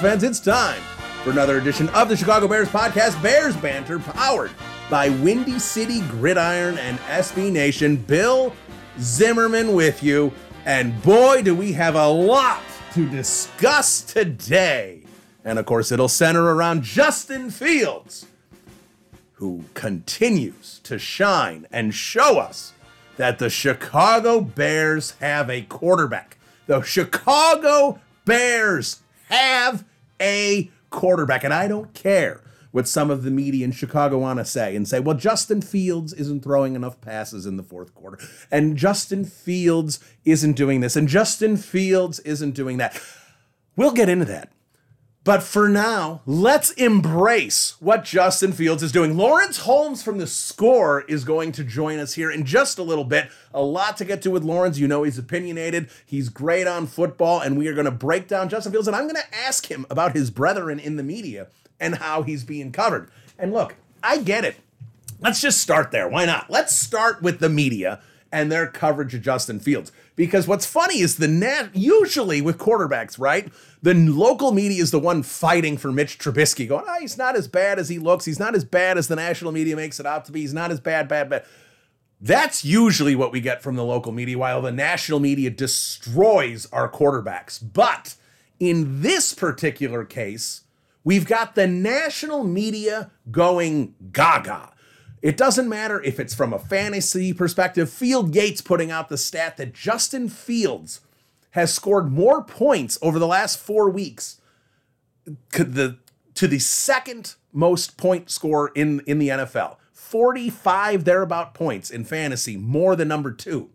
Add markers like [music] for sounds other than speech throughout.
Bears fans. It's time for another edition of the Chicago Bears podcast, Bears Banter, powered by Windy City Gridiron and SB Nation. Bill Zimmerman with you. And boy, do we have a lot to discuss today. And of course, it'll center around Justin Fields, who continues to shine and show us that the Chicago Bears have a quarterback. The Chicago Bears have a quarterback. And I don't care what some of the media in Chicago want to say and say, well, Justin Fields isn't throwing enough passes in the fourth quarter. And Justin Fields isn't doing this. And Justin Fields isn't doing that. We'll get into that. But for now, let's embrace what Justin Fields is doing. Lawrence Holmes from the score is going to join us here in just a little bit. A lot to get to with Lawrence. You know, he's opinionated, he's great on football, and we are going to break down Justin Fields. And I'm going to ask him about his brethren in the media and how he's being covered. And look, I get it. Let's just start there. Why not? Let's start with the media and their coverage of Justin Fields. Because what's funny is the net, usually with quarterbacks, right? The local media is the one fighting for Mitch Trubisky, going, oh, he's not as bad as he looks. He's not as bad as the national media makes it out to be. He's not as bad, bad, bad. That's usually what we get from the local media, while the national media destroys our quarterbacks. But in this particular case, we've got the national media going gaga. It doesn't matter if it's from a fantasy perspective. Field Yates putting out the stat that Justin Fields has scored more points over the last four weeks to the, second most point scorer in, in the NFL. 45 thereabout points in fantasy, more than number two.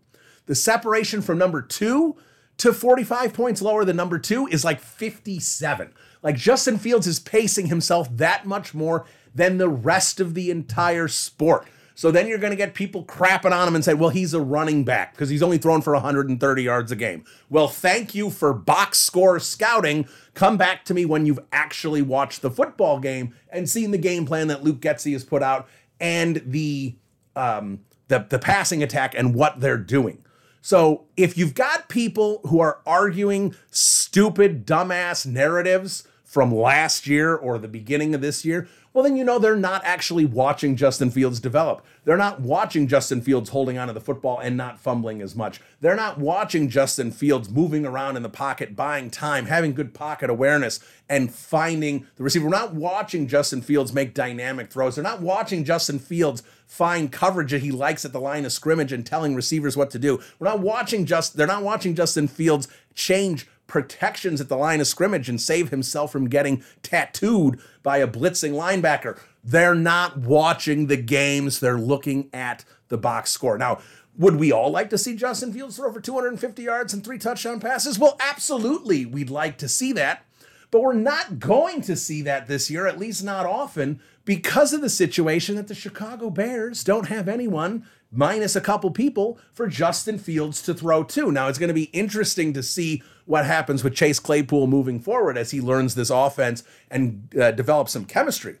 The separation from number two to 45 points lower than number two is like 57. Like Justin Fields is pacing himself that much more than the rest of the entire sport. So then you're going to get people crapping on him and say, well, he's a running back because he's only thrown for 130 yards a game. Well, thank you for box score scouting. Come back to me when you've actually watched the football game and seen the game plan that Luke Getsy has put out and the um, the, the passing attack and what they're doing. So if you've got people who are arguing stupid, dumbass narratives from last year or the beginning of this year, well, then you know they're not actually watching Justin Fields develop. They're not watching Justin Fields holding onto the football and not fumbling as much. They're not watching Justin Fields moving around in the pocket, buying time, having good pocket awareness, and finding the receiver. We're not watching Justin Fields make dynamic throws. They're not watching Justin Fields find coverage that he likes at the line of scrimmage and telling receivers what to do. We're not watching just they're not watching Justin Fields change protections at the line of scrimmage and save himself from getting tattooed by a blitzing linebacker. They're not watching the games, they're looking at the box score. Now, would we all like to see Justin Fields throw for 250 yards and three touchdown passes? Well, absolutely, we'd like to see that. But we're not going to see that this year, at least not often, because of the situation that the Chicago Bears don't have anyone minus a couple people for Justin Fields to throw to. Now, it's going to be interesting to see what happens with Chase Claypool moving forward as he learns this offense and uh, develops some chemistry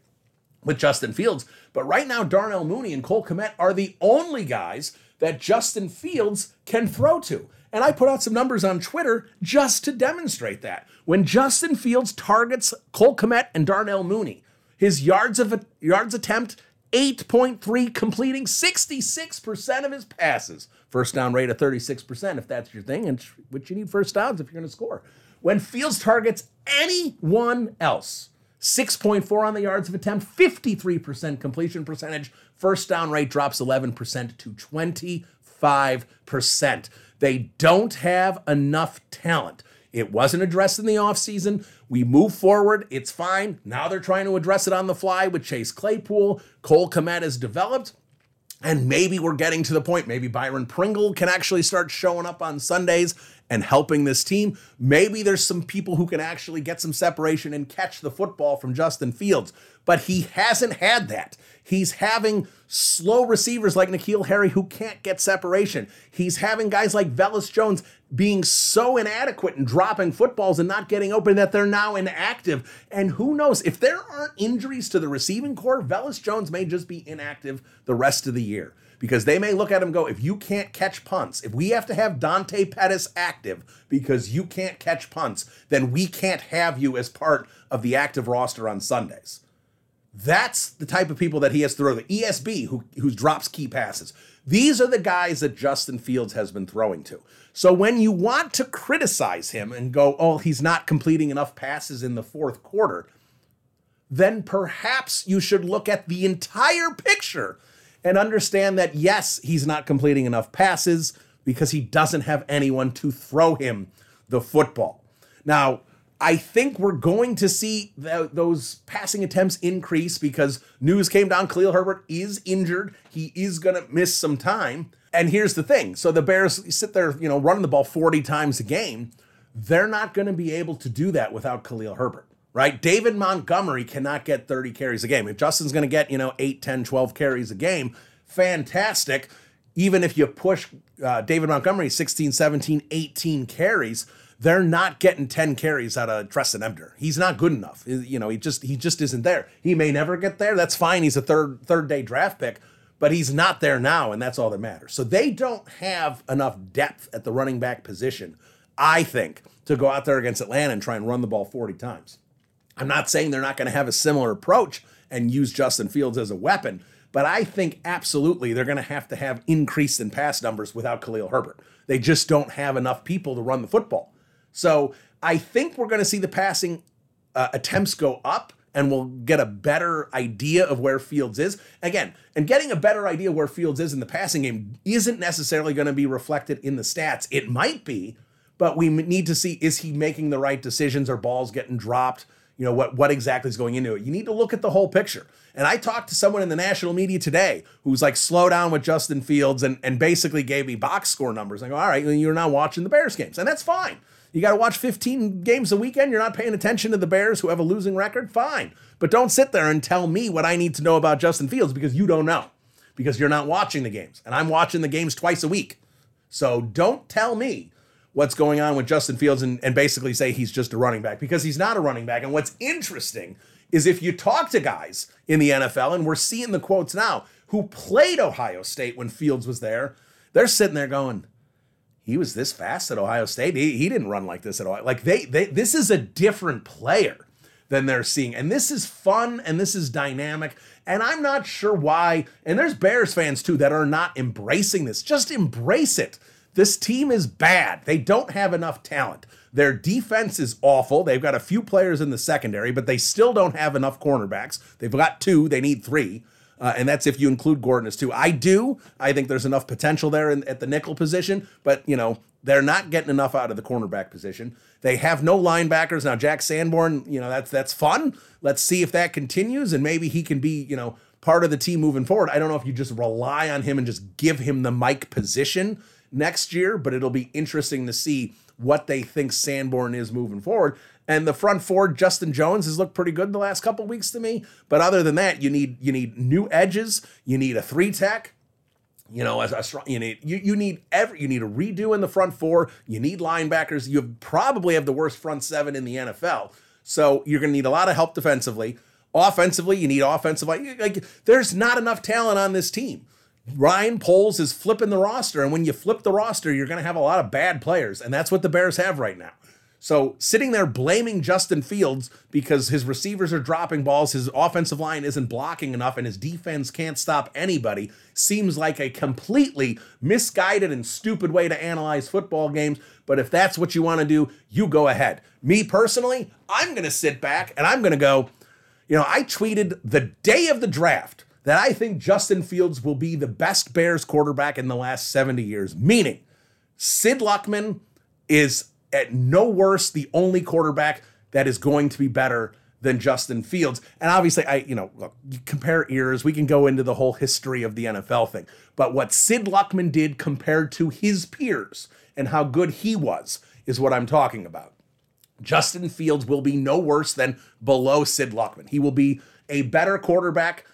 with Justin Fields. But right now, Darnell Mooney and Cole Kmet are the only guys that Justin Fields can throw to. And I put out some numbers on Twitter just to demonstrate that. When Justin Fields targets Cole Kmet and Darnell Mooney, his yards of yards attempt 8.3 completing 66% of his passes. First down rate of 36% if that's your thing and which you need first downs if you're going to score. When Fields targets anyone else, 6.4 on the yards of attempt, 53% completion percentage, first down rate drops 11% to 25%. They don't have enough talent. It wasn't addressed in the offseason. We move forward. It's fine. Now they're trying to address it on the fly with Chase Claypool. Cole Kmet has developed. And maybe we're getting to the point. Maybe Byron Pringle can actually start showing up on Sundays and helping this team. Maybe there's some people who can actually get some separation and catch the football from Justin Fields. But he hasn't had that. He's having slow receivers like N'Keal Harry who can't get separation. He's having guys like Velus Jones being so inadequate and dropping footballs and not getting open that they're now inactive. And who knows, if there aren't injuries to the receiving corps, Velus Jones may just be inactive the rest of the year because they may look at him go, if you can't catch punts, if we have to have Dante Pettis active because you can't catch punts, then we can't have you as part of the active roster on Sundays. That's the type of people that he has to throw. The ESB who who drops key passes. These are the guys that Justin Fields has been throwing to. So when you want to criticize him and go, "Oh, he's not completing enough passes in the fourth quarter," then perhaps you should look at the entire picture and understand that yes, he's not completing enough passes because he doesn't have anyone to throw him the football. Now, I think we're going to see those passing attempts increase because news came down. Khalil Herbert is injured. He is going to miss some time. And here's the thing so the Bears sit there, you know, running the ball 40 times a game. They're not going to be able to do that without Khalil Herbert, right? David Montgomery cannot get 30 carries a game. If Justin's going to get, you know, 8, 10, 12 carries a game, fantastic. Even if you push uh, David Montgomery 16, 17, 18 carries, they're not getting 10 carries out of Trestan Ebner. He's not good enough. You know, he just he just isn't there. He may never get there. That's fine. He's a third third day draft pick, but he's not there now, and that's all that matters. So they don't have enough depth at the running back position, I think, to go out there against Atlanta and try and run the ball 40 times. I'm not saying they're not going to have a similar approach and use Justin Fields as a weapon, but I think absolutely they're going to have to have increase in pass numbers without Khalil Herbert. They just don't have enough people to run the football. So I think we're going to see the passing uh, attempts go up and we'll get a better idea of where Fields is. Again, and getting a better idea where Fields is in the passing game isn't necessarily going to be reflected in the stats. It might be, but we need to see is he making the right decisions? Are balls getting dropped? You know, what, what exactly is going into it? You need to look at the whole picture. And I talked to someone in the national media today who's like, slow down with Justin Fields and, and basically gave me box score numbers. I go, all right, you're not watching the Bears games. And that's fine. You got to watch 15 games a weekend. You're not paying attention to the Bears who have a losing record. Fine. But don't sit there and tell me what I need to know about Justin Fields because you don't know, because you're not watching the games. And I'm watching the games twice a week. So don't tell me what's going on with Justin Fields and, and basically say he's just a running back because he's not a running back. And what's interesting is if you talk to guys in the NFL, and we're seeing the quotes now, who played Ohio State when Fields was there, they're sitting there going, he was this fast at Ohio State. He, he didn't run like this at all. Like they, they, this is a different player than they're seeing. And this is fun and this is dynamic. And I'm not sure why. And there's Bears fans too that are not embracing this. Just embrace it. This team is bad. They don't have enough talent. Their defense is awful. They've got a few players in the secondary, but they still don't have enough cornerbacks. They've got two, they need three. Uh, and that's if you include Gordon as two. I do. I think there's enough potential there in, at the nickel position, but you know they're not getting enough out of the cornerback position. They have no linebackers now. Jack Sanborn, you know that's that's fun. Let's see if that continues, and maybe he can be you know part of the team moving forward. I don't know if you just rely on him and just give him the Mike position next year, but it'll be interesting to see what they think Sanborn is moving forward. And the front four, Justin Jones has looked pretty good the last couple weeks to me. But other than that, you need you need new edges. You need a three tech. You know, as a strong, you need you, you need every you need a redo in the front four. You need linebackers. You probably have the worst front seven in the NFL. So you're going to need a lot of help defensively. Offensively, you need offensive. Like, like there's not enough talent on this team. Ryan Poles is flipping the roster, and when you flip the roster, you're going to have a lot of bad players, and that's what the Bears have right now. So sitting there blaming Justin Fields because his receivers are dropping balls, his offensive line isn't blocking enough, and his defense can't stop anybody seems like a completely misguided and stupid way to analyze football games. But if that's what you want to do, you go ahead. Me personally, I'm going to sit back and I'm going to go, you know, I tweeted the day of the draft that I think Justin Fields will be the best Bears quarterback in the last 70 years, meaning Sid Luckman is at no worse the only quarterback that is going to be better than Justin Fields. And obviously, I, you know, look, you compare ears, we can go into the whole history of the NFL thing. But what Sid Luckman did compared to his peers and how good he was is what I'm talking about. Justin Fields will be no worse than below Sid Luckman. He will be a better quarterback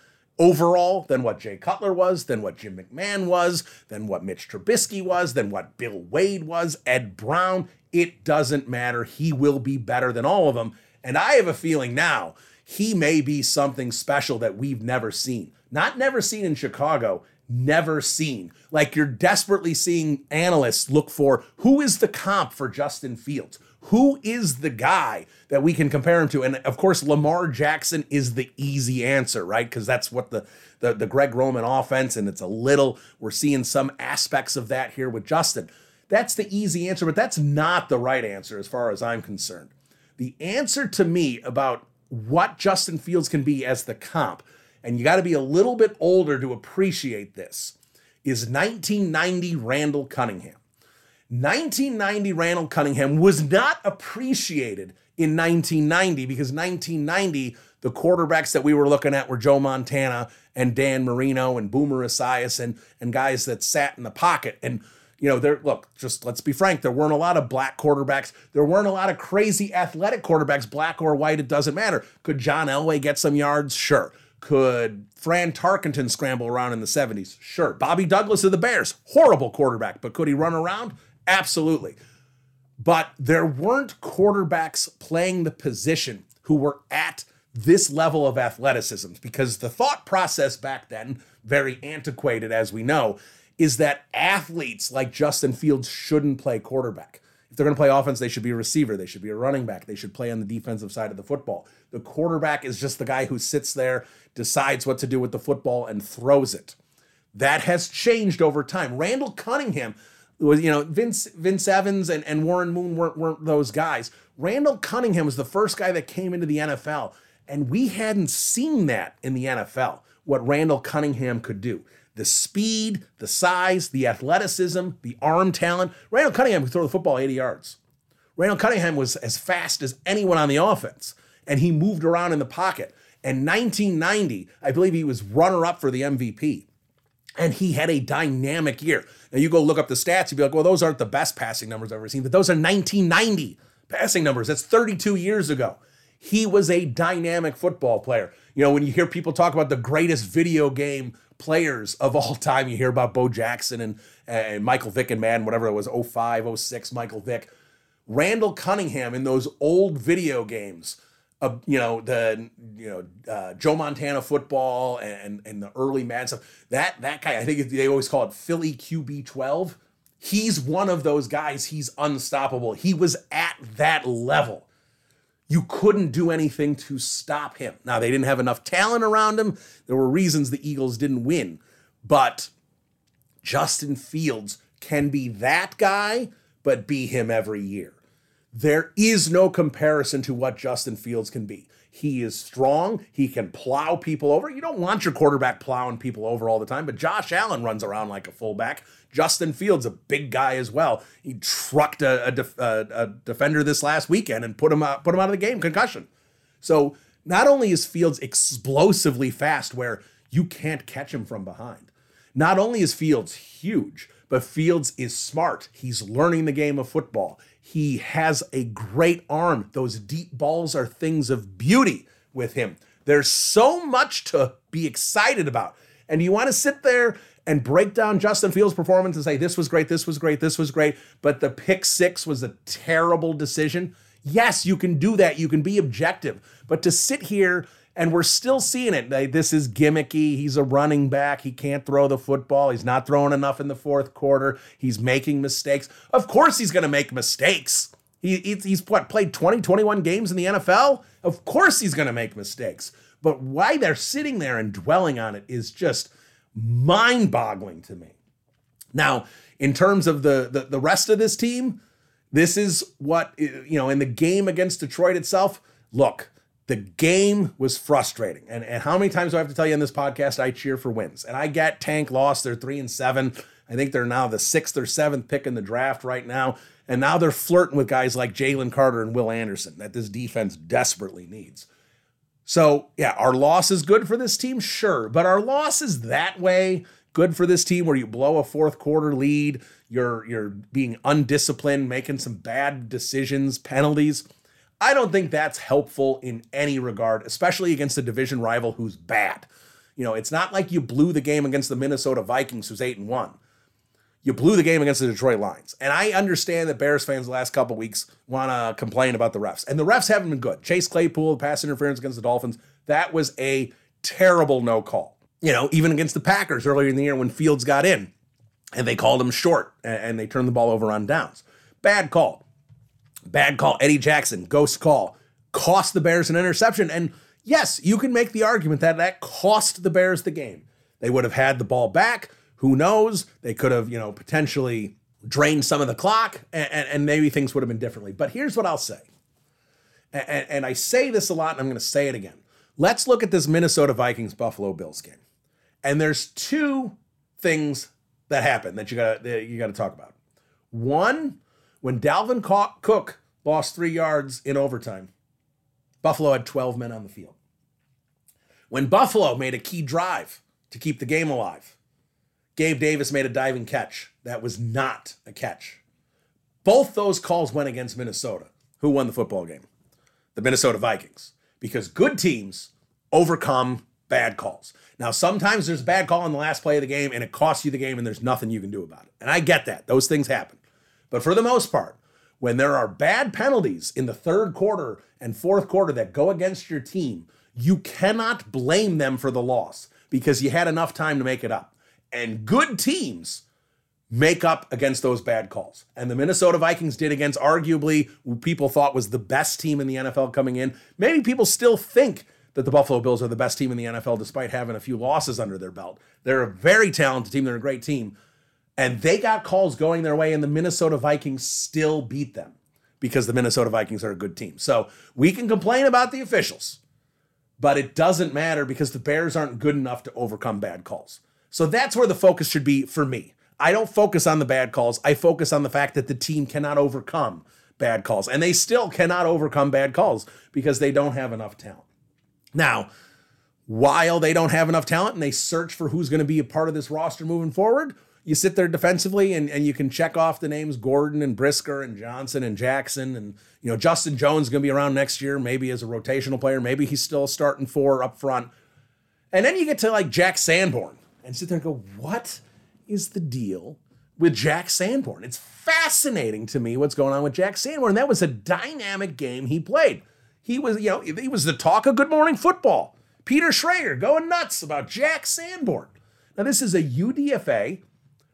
overall than what Jay Cutler was, than what Jim McMahon was, than what Mitch Trubisky was, than what Bill Wade was, Ed Brown. It doesn't matter. He will be better than all of them. And I have a feeling now he may be something special that we've never seen. Not never seen in Chicago, never seen. Like you're desperately seeing analysts look for who is the comp for Justin Fields? Who is the guy that we can compare him to? And of course, Lamar Jackson is the easy answer, right? Because that's what the, the the Greg Roman offense, and it's a little, we're seeing some aspects of that here with Justin. That's the easy answer, but that's not the right answer as far as I'm concerned. The answer to me about what Justin Fields can be as the comp, and you got to be a little bit older to appreciate this, is 1990 Randall Cunningham. 1990 Randall Cunningham was not appreciated in 1990 because 1990 the quarterbacks that we were looking at were Joe Montana and Dan Marino and Boomer Esiason and guys that sat in the pocket. And you know there look just let's be frank there weren't a lot of black quarterbacks. There weren't a lot of crazy athletic quarterbacks black or white it doesn't matter. Could John Elway get some yards? Sure. Could Fran Tarkenton scramble around in the 70s sure. Bobby Douglass of the Bears horrible quarterback but could he run around Absolutely. But there weren't quarterbacks playing the position who were at this level of athleticism because the thought process back then, very antiquated as we know, is that athletes like Justin Fields shouldn't play quarterback. If they're going to play offense, they should be a receiver. They should be a running back. They should play on the defensive side of the football. The quarterback is just the guy who sits there, decides what to do with the football, and throws it. That has changed over time. Randall Cunningham was you know Vince Vince Evans and, and Warren Moon weren't weren't those guys. Randall Cunningham was the first guy that came into the NFL, and we hadn't seen that in the NFL. What Randall Cunningham could do. The speed, the size, the athleticism, the arm talent. Randall Cunningham could throw the football 80 yards. Randall Cunningham was as fast as anyone on the offense, and he moved around in the pocket. And 1990, I believe he was runner up for the MVP and he had a dynamic year. Now you go look up the stats, you'd be like, well, those aren't the best passing numbers I've ever seen, but those are 1990 passing numbers. That's 32 years ago. He was a dynamic football player. You know, when you hear people talk about the greatest video game players of all time, you hear about Bo Jackson and, and Michael Vick and man, whatever it was, 05, 06, Michael Vick. Randall Cunningham in those old video games uh, you know the you know uh, Joe Montana football and and the early Mad stuff. That that guy, I think they always call it Philly QB twelve. He's one of those guys. He's unstoppable. He was at that level. You couldn't do anything to stop him. Now they didn't have enough talent around him. There were reasons the Eagles didn't win, but Justin Fields can be that guy, but be him every year. There is no comparison to what Justin Fields can be. He is strong. He can plow people over. You don't want your quarterback plowing people over all the time, but Josh Allen runs around like a fullback. Justin Fields, a big guy as well. He trucked a, a, def, a, a defender this last weekend and put him out, put him out of the game, concussion. So not only is Fields explosively fast, where you can't catch him from behind. Not only is Fields huge, but Fields is smart. He's learning the game of football. He has a great arm. Those deep balls are things of beauty with him. There's so much to be excited about. And you want to sit there and break down Justin Fields' performance and say, this was great, this was great, this was great, but the pick six was a terrible decision. Yes, you can do that. You can be objective. But to sit here and we're still seeing it. This is gimmicky. He's a running back. He can't throw the football. He's not throwing enough in the fourth quarter. He's making mistakes. Of course, he's going to make mistakes. He, he's what, played 20, 21 games in the NFL? Of course he's going to make mistakes. But why they're sitting there and dwelling on it is just mind boggling to me. Now, in terms of the, the, the rest of this team, this is what, you know, in the game against Detroit itself, look, the game was frustrating. And, and how many times do I have to tell you in this podcast I cheer for wins? And I get Tank lost. They're three and seven. I think they're now the sixth or seventh pick in the draft right now. And now they're flirting with guys like Jalen Carter and Will Anderson that this defense desperately needs. So, yeah, our loss is good for this team, sure, but our loss is that way good for this team where you blow a fourth quarter lead, you're you're being undisciplined, making some bad decisions, penalties. I don't think that's helpful in any regard, especially against a division rival who's bad. You know, it's not like you blew the game against the Minnesota Vikings who's 8 and 1 you blew the game against the Detroit Lions. And I understand that Bears fans the last couple weeks want to complain about the refs. And the refs haven't been good. Chase Claypool, pass interference against the Dolphins, that was a terrible no call. You know, even against the Packers earlier in the year when Fields got in and they called him short and they turned the ball over on downs. Bad call. Bad call. Eddie Jackson, ghost call, cost the Bears an interception. And yes, you can make the argument that that cost the Bears the game. They would have had the ball back who knows? They could have, you know, potentially drained some of the clock and, and, and maybe things would have been differently. But here's what I'll say. And, and I say this a lot and I'm going to say it again. Let's look at this Minnesota Vikings Buffalo Bills game. And there's two things that happen that you got you got to talk about. One, when Dalvin Cook lost 3 yards in overtime, Buffalo had 12 men on the field. When Buffalo made a key drive to keep the game alive, Gabe Davis made a diving catch. That was not a catch. Both those calls went against Minnesota. Who won the football game? The Minnesota Vikings. Because good teams overcome bad calls. Now, sometimes there's a bad call in the last play of the game and it costs you the game and there's nothing you can do about it. And I get that. Those things happen. But for the most part, when there are bad penalties in the third quarter and fourth quarter that go against your team, you cannot blame them for the loss because you had enough time to make it up and good teams make up against those bad calls. And the Minnesota Vikings did against arguably who people thought was the best team in the NFL coming in. Maybe people still think that the Buffalo Bills are the best team in the NFL despite having a few losses under their belt. They're a very talented team, they're a great team. And they got calls going their way, and the Minnesota Vikings still beat them because the Minnesota Vikings are a good team. So we can complain about the officials, but it doesn't matter because the Bears aren't good enough to overcome bad calls. So that's where the focus should be for me. I don't focus on the bad calls. I focus on the fact that the team cannot overcome bad calls. And they still cannot overcome bad calls because they don't have enough talent. Now, while they don't have enough talent and they search for who's going to be a part of this roster moving forward, you sit there defensively and, and you can check off the names Gordon and Brisker and Johnson and Jackson. And, you know, Justin Jones is going to be around next year, maybe as a rotational player. Maybe he's still starting four up front. And then you get to like Jack Sanborn and sit there and go, what is the deal with Jack Sanborn? It's fascinating to me what's going on with Jack Sanborn. That was a dynamic game he played. He was, you know, he was the talk of Good Morning Football. Peter Schrager going nuts about Jack Sanborn. Now, this is a UDFA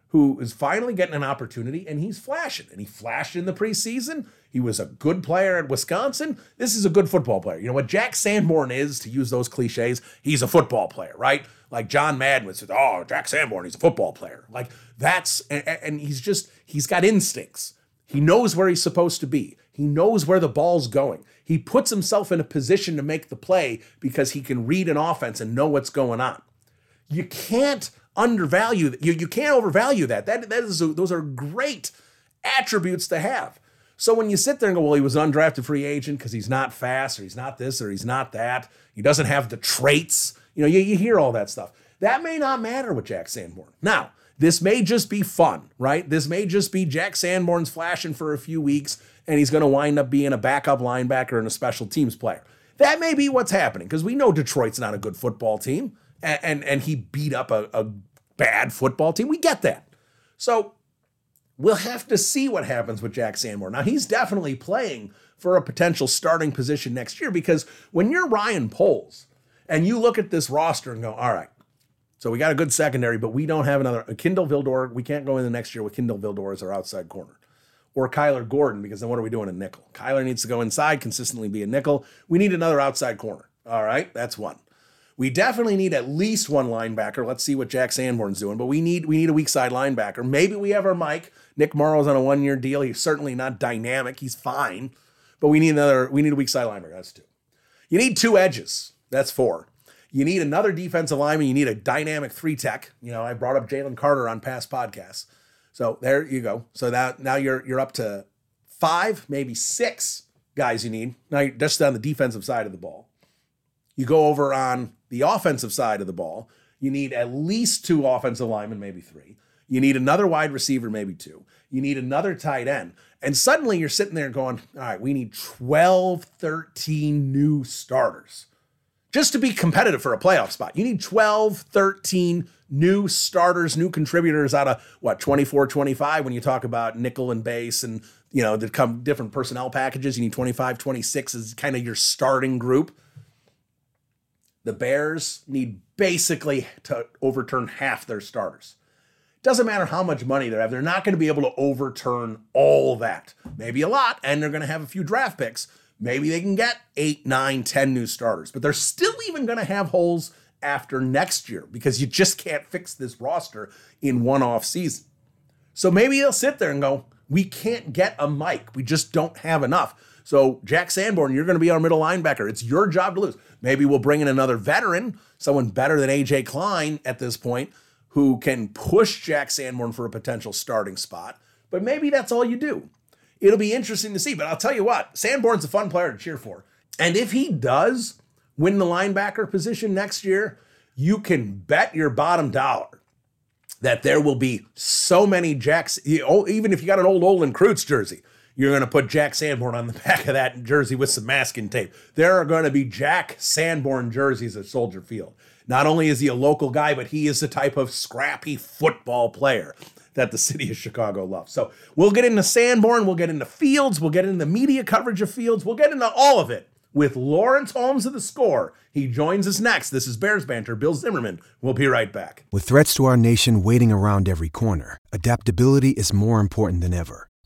who is finally getting an opportunity and he's flashing. And he flashed in the preseason. He was a good player at Wisconsin. This is a good football player. You know what Jack Sanborn is, to use those cliches, he's a football player, right? Like John Madden would say, oh, Jack Sanborn, he's a football player. Like that's, and, and he's just, he's got instincts. He knows where he's supposed to be. He knows where the ball's going. He puts himself in a position to make the play because he can read an offense and know what's going on. You can't undervalue you, you can't overvalue that. That that is those are great attributes to have. So when you sit there and go, well, he was an undrafted free agent because he's not fast or he's not this or he's not that, he doesn't have the traits. You know, you, you hear all that stuff. That may not matter with Jack Sanborn. Now, this may just be fun, right? This may just be Jack Sanborn's flashing for a few weeks and he's going to wind up being a backup linebacker and a special teams player. That may be what's happening because we know Detroit's not a good football team and, and, and he beat up a, a bad football team. We get that. So we'll have to see what happens with Jack Sanborn. Now, he's definitely playing for a potential starting position next year because when you're Ryan Poles and you look at this roster and go, all right, so we got a good secondary, but we don't have another. Kindle Vildor, we can't go in the next year with Kindle Vildor as our outside corner. or Kyler Gordon, because then what are we doing a nickel? Kyler needs to go inside, consistently be a nickel. We need another outside corner. All right, that's one. We definitely need at least one linebacker. Let's see what Jack Sanborn's doing, but we need we need a weak side linebacker. Maybe we have our Mike. Nick Morrow's on a one year deal. He's certainly not dynamic. He's fine, but we need another. We need a weak side linebacker. That's two. You need two edges. That's four. You need another defensive lineman. You need a dynamic three tech. You know, I brought up Jalen Carter on past podcasts. So there you go. So that now you're you're up to five, maybe six guys you need. Now you're just on the defensive side of the ball. You go over on the offensive side of the ball. You need at least two offensive linemen, maybe three. You need another wide receiver, maybe two. You need another tight end. And suddenly you're sitting there going, all right, we need 12, 13 new starters just to be competitive for a playoff spot. You need 12, 13 new starters, new contributors out of what, 24, 25 when you talk about nickel and base and, you know, that come different personnel packages. You need 25, 26 is kind of your starting group. The Bears need basically to overturn half their starters. Doesn't matter how much money they have, they're not going to be able to overturn all that. Maybe a lot, and they're going to have a few draft picks. Maybe they can get eight, nine, ten new starters, but they're still even going to have holes after next year because you just can't fix this roster in one off season. So maybe they'll sit there and go, we can't get a Mike. We just don't have enough. So, Jack Sanborn, you're going to be our middle linebacker. It's your job to lose. Maybe we'll bring in another veteran, someone better than AJ Klein at this point, who can push Jack Sanborn for a potential starting spot. But maybe that's all you do. It'll be interesting to see. But I'll tell you what, Sanborn's a fun player to cheer for. And if he does win the linebacker position next year, you can bet your bottom dollar that there will be so many Jacks, oh, even if you got an old Olin Kreutz jersey, you're going to put Jack Sanborn on the [laughs] back of that jersey with some masking tape. There are going to be Jack Sanborn jerseys at Soldier Field. Not only is he a local guy, but he is the type of scrappy football player that the city of Chicago loves. So we'll get into Sanborn, we'll get into Fields, we'll get into the media coverage of Fields, we'll get into all of it with Lawrence Holmes of the score. He joins us next. This is Bears Banter. Bill Zimmerman. We'll be right back. With threats to our nation waiting around every corner, adaptability is more important than ever.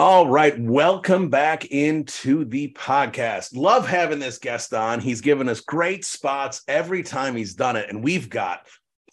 All right, welcome back into the podcast. Love having this guest on. He's given us great spots every time he's done it, and we've got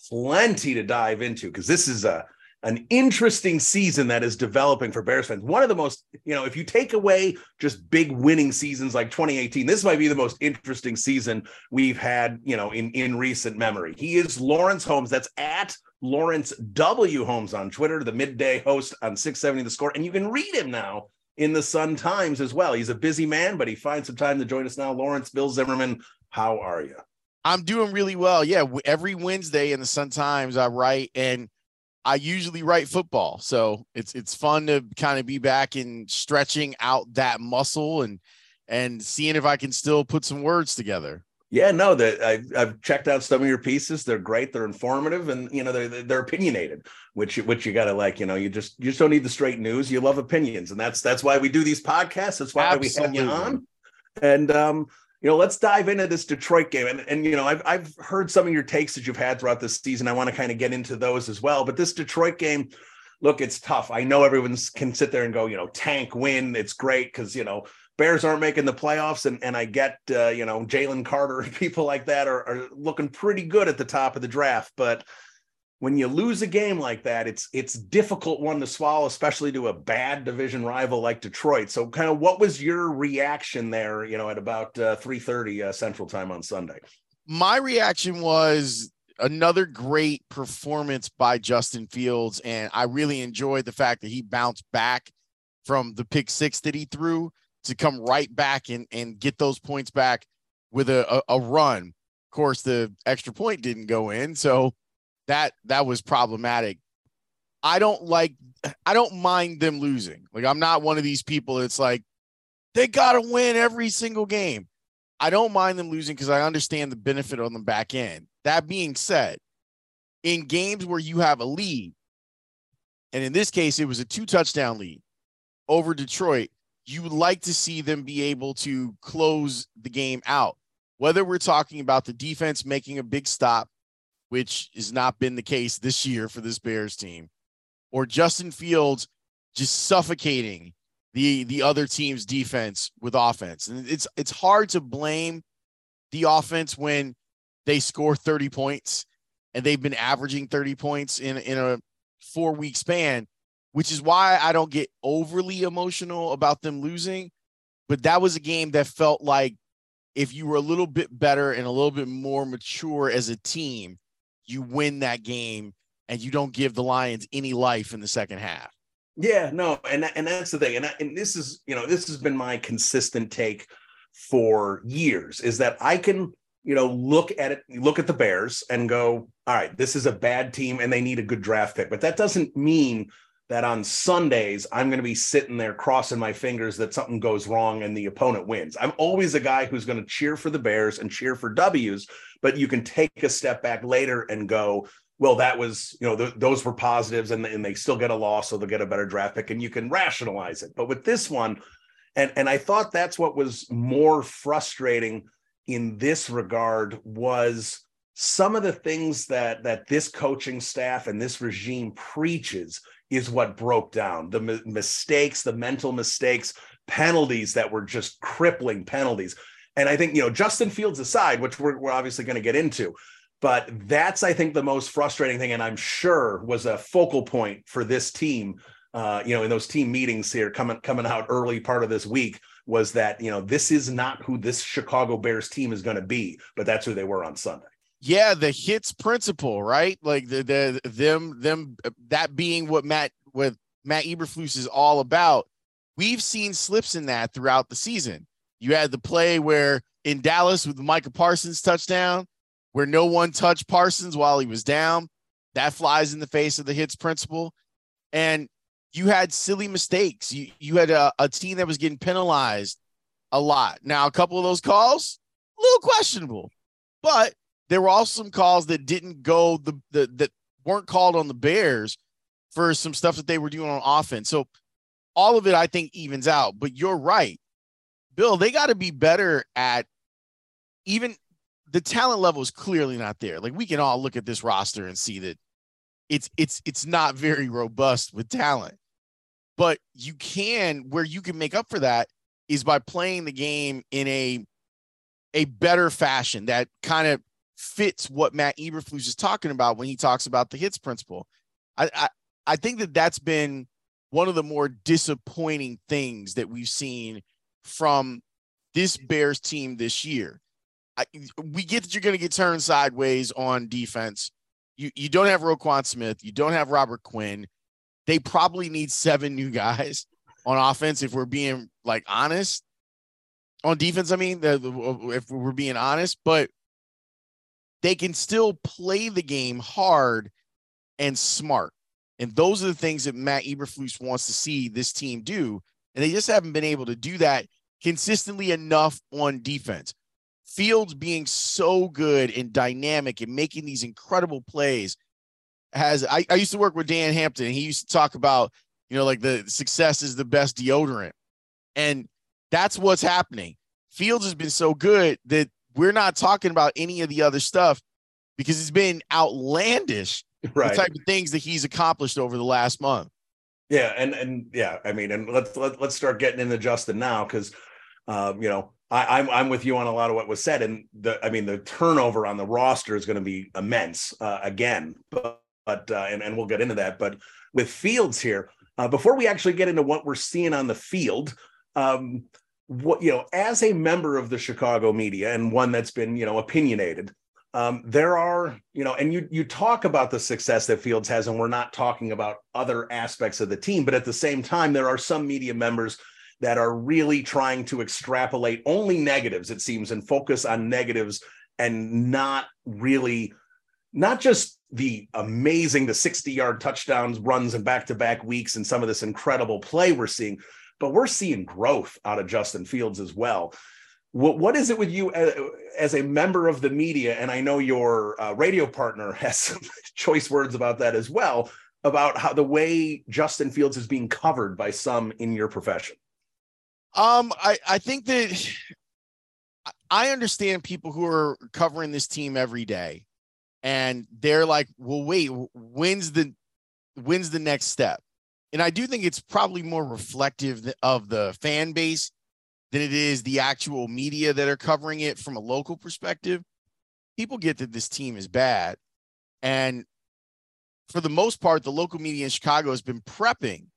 plenty to dive into because this is a an interesting season that is developing for Bears fans. One of the most, you know, if you take away just big winning seasons like 2018, this might be the most interesting season we've had, you know, in in recent memory. He is Lawrence Holmes. That's at Lawrence W. Holmes on Twitter, the midday host on 670 The Score. And you can read him now in the Sun Times as well. He's a busy man, but he finds some time to join us now. Lawrence, Bill Zimmerman, how are you? I'm doing really well. Yeah, every Wednesday in the Sun Times, I write, and I usually write football, so it's it's fun to kind of be back and stretching out that muscle and and seeing if I can still put some words together. Yeah, no, that I've, I've checked out some of your pieces. They're great. They're informative, and you know they're they're opinionated, which which you got to like. You know, you just you just don't need the straight news. You love opinions, and that's that's why we do these podcasts. That's why Absolutely. we have you on. And um, you know, let's dive into this Detroit game. And and you know, I've I've heard some of your takes that you've had throughout this season. I want to kind of get into those as well. But this Detroit game, look, it's tough. I know everyone can sit there and go, you know, tank win. It's great because you know Bears aren't making the playoffs, and and I get uh, you know Jalen Carter [laughs] and people like that are, are looking pretty good at the top of the draft, but when you lose a game like that, it's it's difficult one to swallow, especially to a bad division rival like Detroit. So, kind of, what was your reaction there? You know, at about uh, three thirty uh, Central Time on Sunday. My reaction was another great performance by Justin Fields, and I really enjoyed the fact that he bounced back from the pick six that he threw to come right back and, and get those points back with a, a, a run. Of course, the extra point didn't go in, so that that was problematic. I don't like I don't mind them losing. Like I'm not one of these people that's like they got to win every single game. I don't mind them losing because I understand the benefit on the back end. That being said, in games where you have a lead, and in this case, it was a two touchdown lead over Detroit, you would like to see them be able to close the game out. Whether we're talking about the defense making a big stop, which has not been the case this year for this Bears team, or Justin Fields just suffocating the the other team's defense with offense. And it's it's hard to blame the offense when they score 30 points and they've been averaging 30 points in in a 4 week span, which is why I don't get overly emotional about them losing, but that was a game that felt like if you were a little bit better and a little bit more mature as a team, you win that game and you don't give the Lions any life in the second half. Yeah, no, and and that's the thing, and I, and this is you know this has been my consistent take for years is that I can you know look at it, look at the Bears and go, all right, this is a bad team and they need a good draft pick, but that doesn't mean that on Sundays I'm going to be sitting there crossing my fingers that something goes wrong and the opponent wins. I'm always a guy who's going to cheer for the Bears and cheer for W's, but you can take a step back later and go, well, that was, you know, th- those were positives and, and they still get a loss, so they'll get a better draft pick and you can rationalize it. But with this one, and, and I thought that's what was more frustrating in this regard was some of the things that that this coaching staff and this regime preaches is what broke down the mistakes the mental mistakes penalties that were just crippling penalties and i think you know justin fields aside which we're, we're obviously going to get into but that's, I think, the most frustrating thing, and I'm sure was a focal point for this team. Uh, you know, in those team meetings here coming coming out early part of this week was that you know this is not who this Chicago Bears team is going to be, but that's who they were on Sunday. Yeah, the hits principle, right? Like the the them them uh, that being what Matt with Matt Eberflus is all about. We've seen slips in that throughout the season. You had the play where in Dallas with Micah Parsons touchdown, where no one touched Parsons while he was down. That flies in the face of the hits principle. And you had silly mistakes. You you had a, a team that was getting penalized a lot. Now, a couple of those calls, a little questionable, but there were also some calls that didn't go the, the that weren't called on the Bears for some stuff that they were doing on offense. So all of it, I think, evens out. But you're right, Bill. They got to be better at even the talent level is clearly not there. Like we can all look at this roster and see that it's it's it's not very robust with talent. But you can where you can make up for that is by playing the game in a a better fashion that kind of fits what Matt Eberflus is talking about when he talks about the hits principle. I, I I think that that's been one of the more disappointing things that we've seen from this Bears team this year I, we get that you're going to get turned sideways on defense. You you don't have Roquan Smith. You don't have Robert Quinn. They probably need seven new guys [laughs] on offense if we're being like honest. On defense, I mean, the, the, if we're being honest, but they can still play the game hard and smart. And those are the things that Matt Eberflus wants to see this team do. And they just haven't been able to do that consistently enough on defense. Fields being so good and dynamic and making these incredible plays has I, I used to work with Dan Hampton. He used to talk about, you know, like the success is the best deodorant. And that's what's happening. Fields has been so good that we're not talking about any of the other stuff because it's been outlandish right. the type of things that he's accomplished over the last month. Yeah, and and yeah, I mean, and let's let, us let us start getting into Justin now because um, you know, I, am I'm, I'm with you on a lot of what was said, and the I mean the turnover on the roster is going to be immense uh, again. But but uh, and and we'll get into that. But with Fields here, uh, before we actually get into what we're seeing on the field, um, what you know, as a member of the Chicago media and one that's been you know opinionated, um, there are you know, and you you talk about the success that Fields has, and we're not talking about other aspects of the team, but at the same time, there are some media members that are really trying to extrapolate only negatives, it seems, and focus on negatives and not really, not just the amazing, the 60 yard touchdowns, runs, and back to back weeks, and some of this incredible play we're seeing, but we're seeing growth out of Justin Fields as well. what what is it with you as, as a member of the media? And I know your uh, radio partner [laughs] has some choice words about that as well about how the way Justin Fields is being covered by some in your profession. Um, I I think that I understand people who are covering this team every day, and they're like, "Well, wait, when's the when's the next step?" And I do think it's probably more reflective of the fan base than it is the actual media that are covering it from a local perspective. People get that this team is bad, and for the most part, the local media in Chicago has been prepping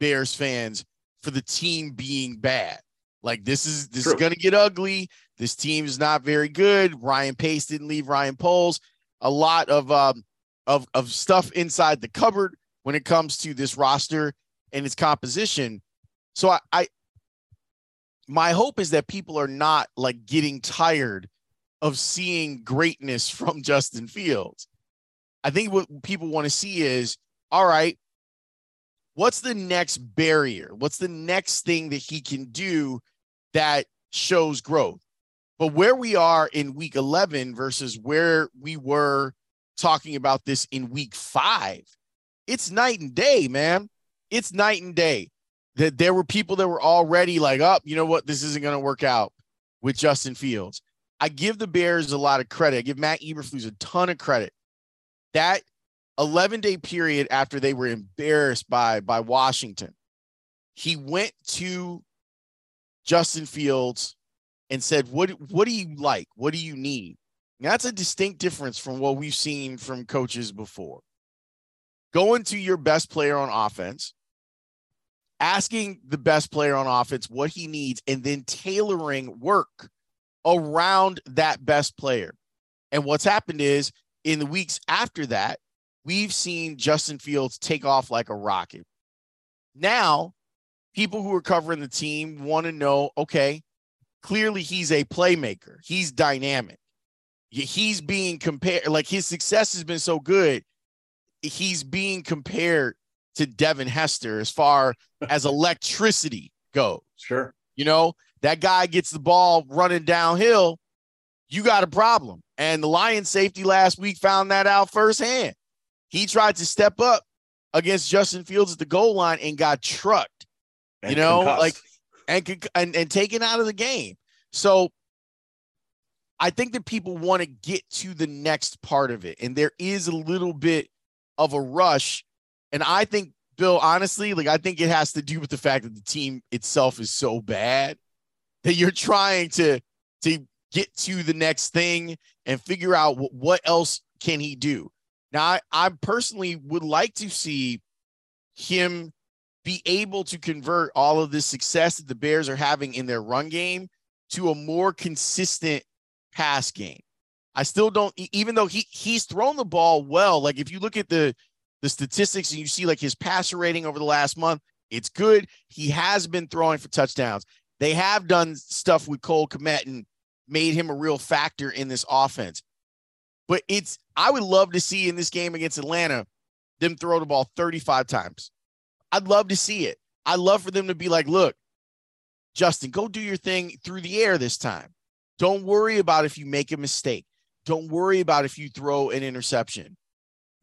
Bears fans for the team being bad. Like this is this True. is going to get ugly. This team is not very good. Ryan Pace didn't leave Ryan Poles. A lot of um of of stuff inside the cupboard when it comes to this roster and its composition. So I, I my hope is that people are not like getting tired of seeing greatness [laughs] from Justin Fields. I think what people want to see is all right, what's the next barrier? What's the next thing that he can do that shows growth? But where we are in week 11 versus where we were talking about this in week five, it's night and day, man. It's night and day. That there were people that were already like, up, oh, you know what? This isn't going to work out with Justin Fields. I give the Bears a lot of credit. I give Matt Eberflus a ton of credit that 11 day period after they were embarrassed by by Washington, he went to Justin Fields and said, "What what do you like? What do you need?" And that's a distinct difference from what we've seen from coaches before. Going to your best player on offense, asking the best player on offense what he needs, and then tailoring work around that best player. And what's happened is in the weeks after that, we've seen Justin Fields take off like a rocket. Now, people who are covering the team want to know okay, clearly he's a playmaker, he's dynamic. He's being compared, like his success has been so good, he's being compared to Devin Hester as far as electricity goes. Sure. You know, that guy gets the ball running downhill, you got a problem. And the Lions safety last week found that out firsthand. He tried to step up against Justin Fields at the goal line and got trucked. And you know, concussed. like and, and and taken out of the game. So I think that people want to get to the next part of it, and there is a little bit of a rush. And I think, Bill, honestly, like I think it has to do with the fact that the team itself is so bad that you're trying to to get to the next thing and figure out what, what else can he do. Now, I, I personally would like to see him be able to convert all of this success that the Bears are having in their run game to a more consistent pass game. I still don't, even though he he's thrown the ball well. Like if you look at the the statistics and you see like his passer rating over the last month, it's good. He has been throwing for touchdowns. They have done stuff with Cole Kmet and made him a real factor in this offense. But it's I would love to see in this game against Atlanta them throw the ball 35 times. I'd love to see it. I'd love for them to be like, look, Justin, go do your thing through the air this time. Don't worry about if you make a mistake. Don't worry about if you throw an interception.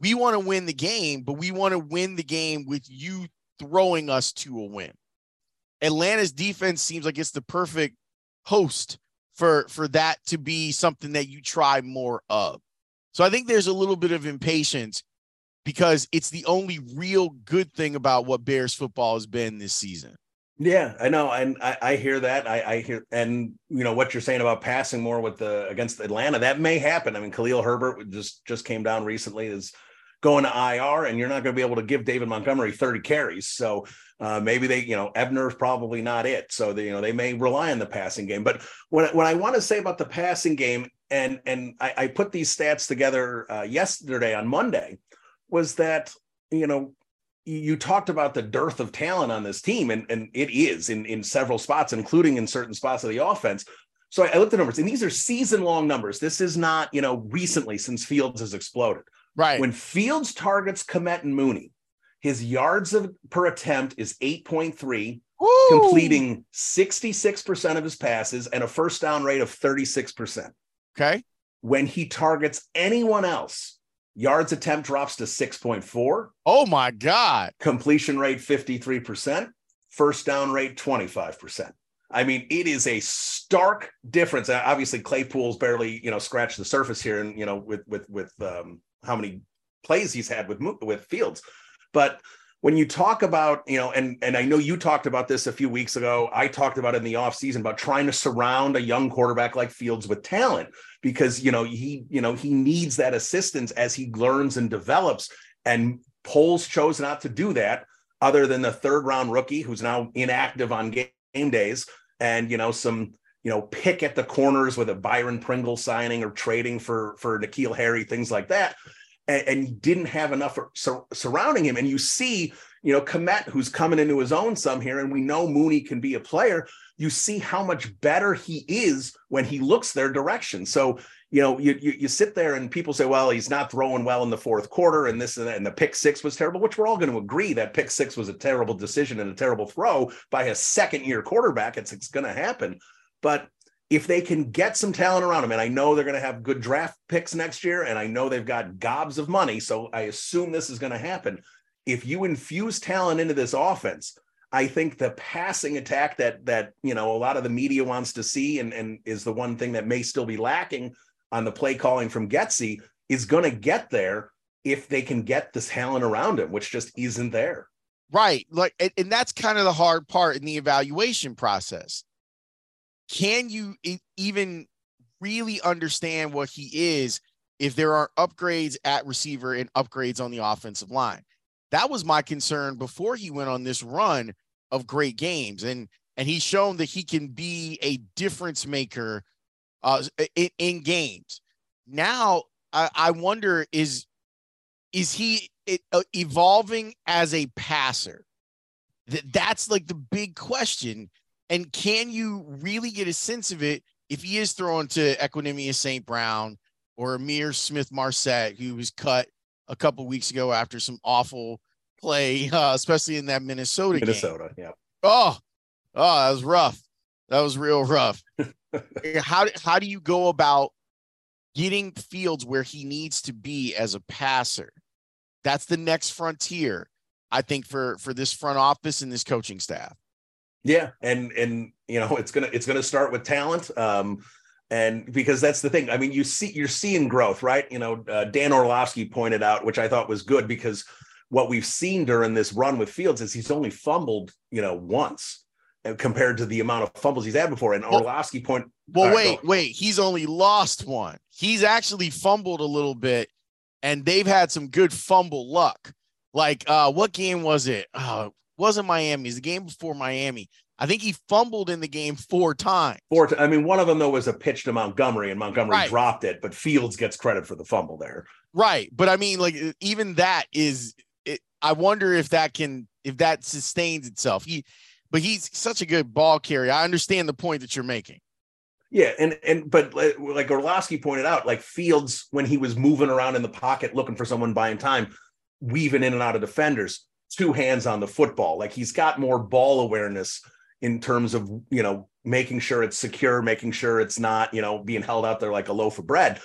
We want to win the game, but we want to win the game with you throwing us to a win. Atlanta's defense seems like it's the perfect host for for that to be something that you try more of. So I think there's a little bit of impatience because it's the only real good thing about what Bears football has been this season. Yeah, I know, and I, I hear that. I, I, hear, and you know what you're saying about passing more with the against Atlanta. That may happen. I mean, Khalil Herbert just just came down recently. Is going to IR, and you're not going to be able to give David Montgomery 30 carries. So uh, maybe they, you know, Ebner's probably not it. So they, you know, they may rely on the passing game. But what what I want to say about the passing game, and and I, I put these stats together uh, yesterday on Monday, was that you know you talked about the dearth of talent on this team, and, and it is in, in several spots, including in certain spots of the offense. So I looked at numbers, and these are season long numbers. This is not, you know, recently since Fields has exploded. Right. When Fields targets Kmet and Mooney, his yards of, per attempt is 8.3, Woo! completing 66% of his passes and a first down rate of 36%. Okay. When he targets anyone else, yards attempt drops to 6.4. Oh my God. Completion rate 53%, first down rate 25%. I mean, it is a stark difference. Obviously, Claypool's barely, you know, scratched the surface here, and you know, with with with um, how many plays he's had with with Fields. But when you talk about, you know, and and I know you talked about this a few weeks ago. I talked about it in the offseason about trying to surround a young quarterback like Fields with talent because you know he, you know, he needs that assistance as he learns and develops. And Poles chose not to do that, other than the third round rookie who's now inactive on game days and you know some you know pick at the corners with a Byron Pringle signing or trading for for N'Keal Harry things like that and, and didn't have enough sur- surrounding him and you see you know Kmet who's coming into his own some here and we know Mooney can be a player you see how much better he is when he looks their direction so you know, you, you, you sit there and people say, well, he's not throwing well in the fourth quarter, and this and, that, and the pick six was terrible, which we're all going to agree that pick six was a terrible decision and a terrible throw by a second year quarterback. It's, it's going to happen. But if they can get some talent around him, and I know they're going to have good draft picks next year, and I know they've got gobs of money, so I assume this is going to happen. If you infuse talent into this offense, I think the passing attack that that you know a lot of the media wants to see and, and is the one thing that may still be lacking on the play calling from Getsy is going to get there if they can get this talent around him, which just isn't there. Right. Like, and that's kind of the hard part in the evaluation process. Can you even really understand what he is if there are upgrades at receiver and upgrades on the offensive line? That was my concern before he went on this run of great games. And and he's shown that he can be a difference maker uh, in, in games. Now, I, I, wonder is is he uh, evolving as a passer? That that's like the big question. And can you really get a sense of it if he is thrown to Equanimeous St. Brown or Ihmir Smith-Marsette, who was cut a couple weeks ago after some awful play, [laughs] uh, especially in that Minnesota game Minnesota, game. yeah. Oh, oh, that was rough. That was real rough. [laughs] how how do you go about getting Fields where he needs to be as a passer? That's the next frontier, I think, for for this front office and this coaching staff. Yeah, and and you know it's gonna it's gonna start with talent. Um, and because that's the thing. I mean, you see you're seeing growth, right? You know, uh, Dan Orlovsky pointed out, which I thought was good because what we've seen during this run with Fields is he's only fumbled, you know, once compared to the amount of fumbles he's had before. And well, Orlovsky point. Well, wait, wait. He's only lost one. He's actually fumbled a little bit, and they've had some good fumble luck. Like, uh, what game was it? Uh, wasn't Miami? It's the game before Miami. I think he fumbled in the game four times. Four. T- I mean, one of them though was a pitch to Montgomery, and Montgomery right. dropped it, but Fields gets credit for the fumble there. Right, but I mean, like even that is. It, I wonder if that can if that sustains itself. He but he's such a good ball carrier. I understand the point that you're making. Yeah, and and but like Orlovsky pointed out, like Fields when he was moving around in the pocket looking for someone buying time, weaving in and out of defenders, two hands on the football. Like he's got more ball awareness in terms of you know making sure it's secure, making sure it's not you know being held out there like a loaf of bread.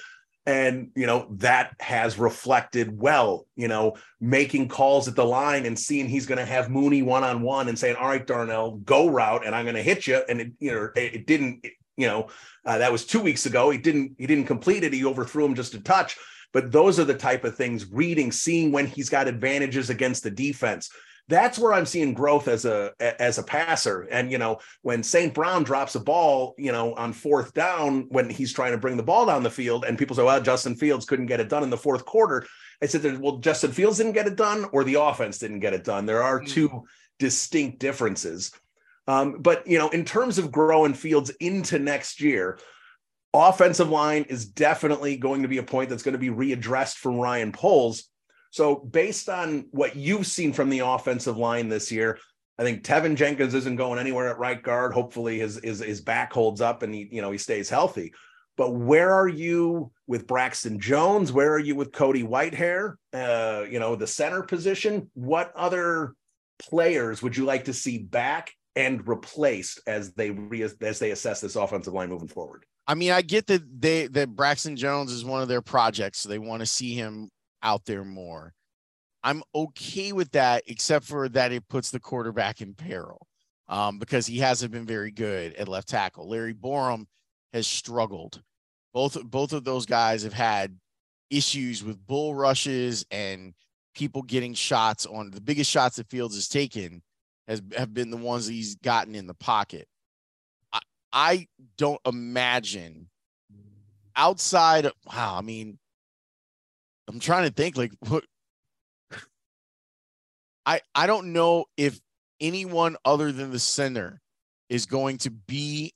And you know that has reflected well you know making calls at the line and seeing he's going to have mooney one-on-one and saying all right darnell go route and i'm going to hit you and it you know it, it didn't you know uh, that was two weeks ago. He didn't he didn't complete it. He overthrew him just a touch. But those are the type of things reading seeing when he's got advantages against the defense that's where I'm seeing growth as a as a passer. And you know, when St. Brown drops a ball, you know, on fourth down when he's trying to bring the ball down the field, and people say, "Well, Justin Fields couldn't get it done in the fourth quarter." I said, "Well, Justin Fields didn't get it done, or the offense didn't get it done. There are two distinct differences." Um, but you know, in terms of growing Fields into next year, offensive line is definitely going to be a point that's going to be readdressed from Ryan Poles so, based on what you've seen from the offensive line this year, I think Teven Jenkins isn't going anywhere at right guard. Hopefully, his his, his back holds up and he you know he stays healthy. But where are you with Braxton Jones? Where are you with Cody Whitehair? Uh, you know the center position. What other players would you like to see back and replaced as they re- as they assess this offensive line moving forward? I mean, I get that they that Braxton Jones is one of their projects, so they want to see him out there more. I'm okay with that, except for that it puts the quarterback in peril um, because he hasn't been very good at left tackle. Larry Borom has struggled. Both both of those guys have had issues with bull rushes and people getting shots on the biggest shots that Fields has taken has have been the ones he's gotten in the pocket. I, I don't imagine outside wow, I mean, I'm trying to think like what [laughs] I I don't know if anyone other than the center is going to be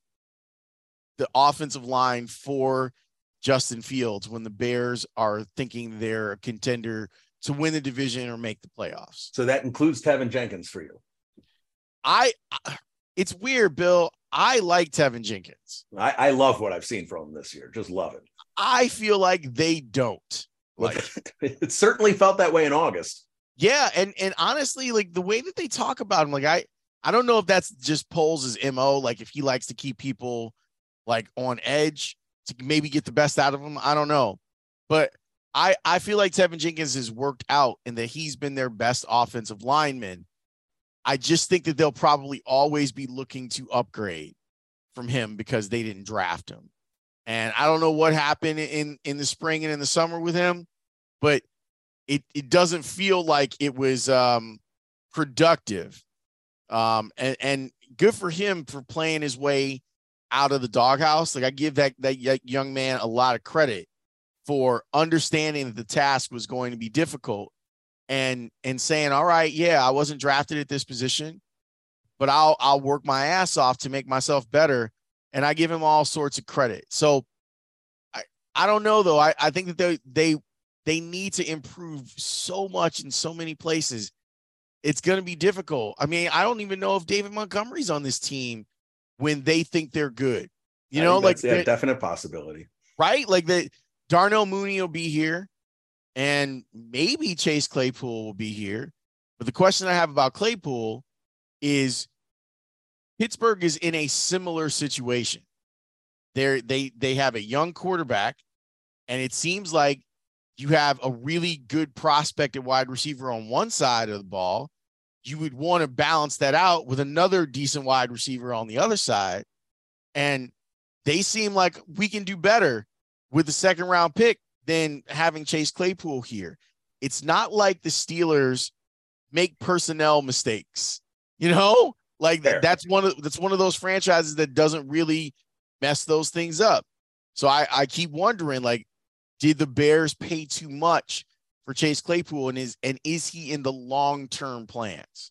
the offensive line for Justin Fields when the Bears are thinking they're a contender to win the division or make the playoffs. So that includes Teven Jenkins for you. I it's weird, Bill. I like Teven Jenkins. I, I love what I've seen from him this year. Just love it. I feel like they don't. Like [laughs] it certainly felt that way in August. Yeah, and and honestly, like the way that they talk about him, like I I don't know if that's just Poles' mo, like if he likes to keep people like on edge to maybe get the best out of them. I don't know, but I I feel like Teven Jenkins has worked out and that he's been their best offensive lineman. I just think that they'll probably always be looking to upgrade from him because they didn't draft him. And I don't know what happened in in the spring and in the summer with him, but it it doesn't feel like it was um, productive. Um, and and good for him for playing his way out of the doghouse. Like I give that that young man a lot of credit for understanding that the task was going to be difficult and and saying, "All right, yeah, I wasn't drafted at this position, but I'll I'll work my ass off to make myself better." And I give him all sorts of credit. So I I don't know though. I I think that they they they need to improve so much in so many places. It's going to be difficult. I mean, I don't even know if David Montgomery's on this team when they think they're good. You know, like a definite possibility, right? Like that Darnell Mooney will be here, and maybe Chase Claypool will be here. But the question I have about Claypool is Pittsburgh is in a similar situation. They're, they they have a young quarterback, and it seems like you have a really good prospect at wide receiver on one side of the ball. You would want to balance that out with another decent wide receiver on the other side. And they seem like we can do better with the second round pick than having Chase Claypool here. It's not like the Steelers make personnel mistakes, you know? Like Fair. that's one of that's one of those franchises that doesn't really mess those things up. So I, I keep wondering, like, did the Bears pay too much for Chase Claypool and is and is he in the long-term plans?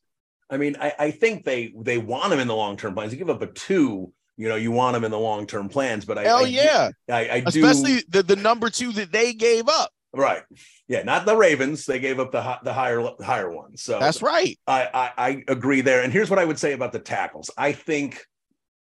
I mean, I, I think they they want him in the long-term plans. You give up a two, you know, you want him in the long-term plans. But I hell I, yeah, I, I do especially the, the number two that they gave up. Right. Yeah, not the Ravens. They gave up the the higher higher one. So that's right. I, I I agree there. And here's what I would say about the tackles. I think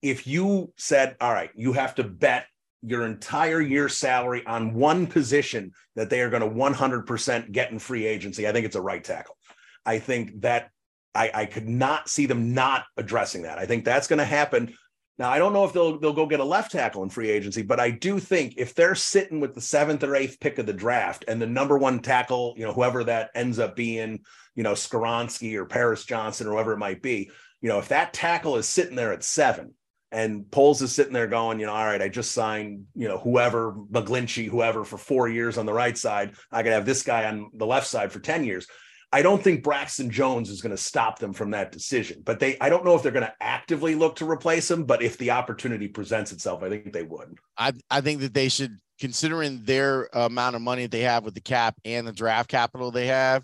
if you said, all right, you have to bet your entire year salary on one position that they are going to 100% get in free agency, I think it's a right tackle. I think that I, I could not see them not addressing that. I think that's going to happen. Now, I don't know if they'll they'll go get a left tackle in free agency, but I do think if they're sitting with the seventh or eighth pick of the draft and the number one tackle, you know, whoever that ends up being, you know, Skoronski or Paris Johnson or whoever it might be, you know, if that tackle is sitting there at seven, and Poles is sitting there going, you know, all right, I just signed, you know, whoever, McGlinchey, whoever for four years on the right side. I could have this guy on the left side for 10 years. I don't think Braxton Jones is going to stop them from that decision. But they I don't know if they're going to actively look to replace him, but if the opportunity presents itself, I think they would. I I think that they should considering their amount of money that they have with the cap and the draft capital they have,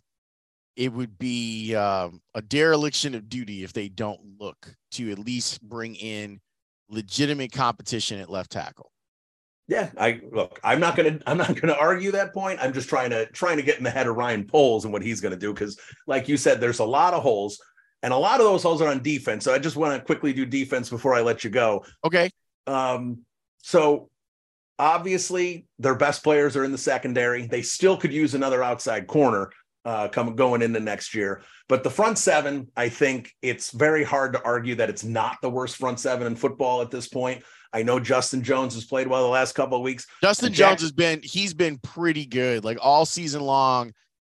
it would be um, a dereliction of duty if they don't look to at least bring in legitimate competition at left tackle. Yeah, I look. I'm not gonna. I'm not gonna argue that point. I'm just trying to trying to get in the head of Ryan Poles and what he's gonna do because, like you said, there's a lot of holes, and a lot of those holes are on defense. So I just want to quickly do defense before I let you go. Okay. Um. So obviously, their best players are in the secondary. They still could use another outside corner. Uh, coming going into next year. But the front seven, I think it's very hard to argue that it's not the worst front seven in football at this point. I know Justin Jones has played well the last couple of weeks. Justin Jack- Jones has been he's been pretty good like all season long.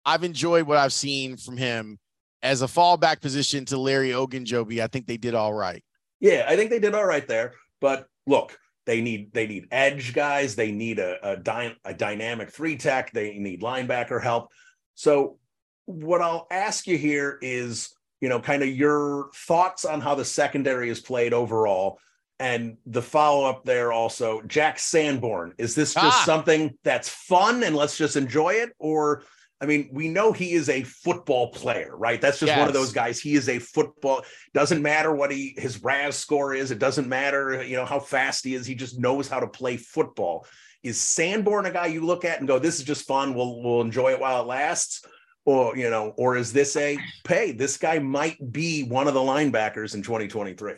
I've enjoyed what I've seen from him as a fallback position to Larry Ogunjobi. I think they did all right. Yeah, I think they did all right there. But look, they need they need edge guys. They need a a, dy- a dynamic three tech. They need linebacker help. So what I'll ask you here is, you know, kind of your thoughts on how the secondary is played overall. And the follow up there also, Jack Sanborn. Is this just ah. something that's fun and let's just enjoy it? Or, I mean, we know he is a football player, right? That's just yes. one of those guys. He is a football. Doesn't matter what he his RAS score is. It doesn't matter, you know, how fast he is. He just knows how to play football. Is Sanborn a guy you look at and go, "This is just fun. We'll we'll enjoy it while it lasts," or you know, or is this a pay? This guy might be one of the linebackers in 2023.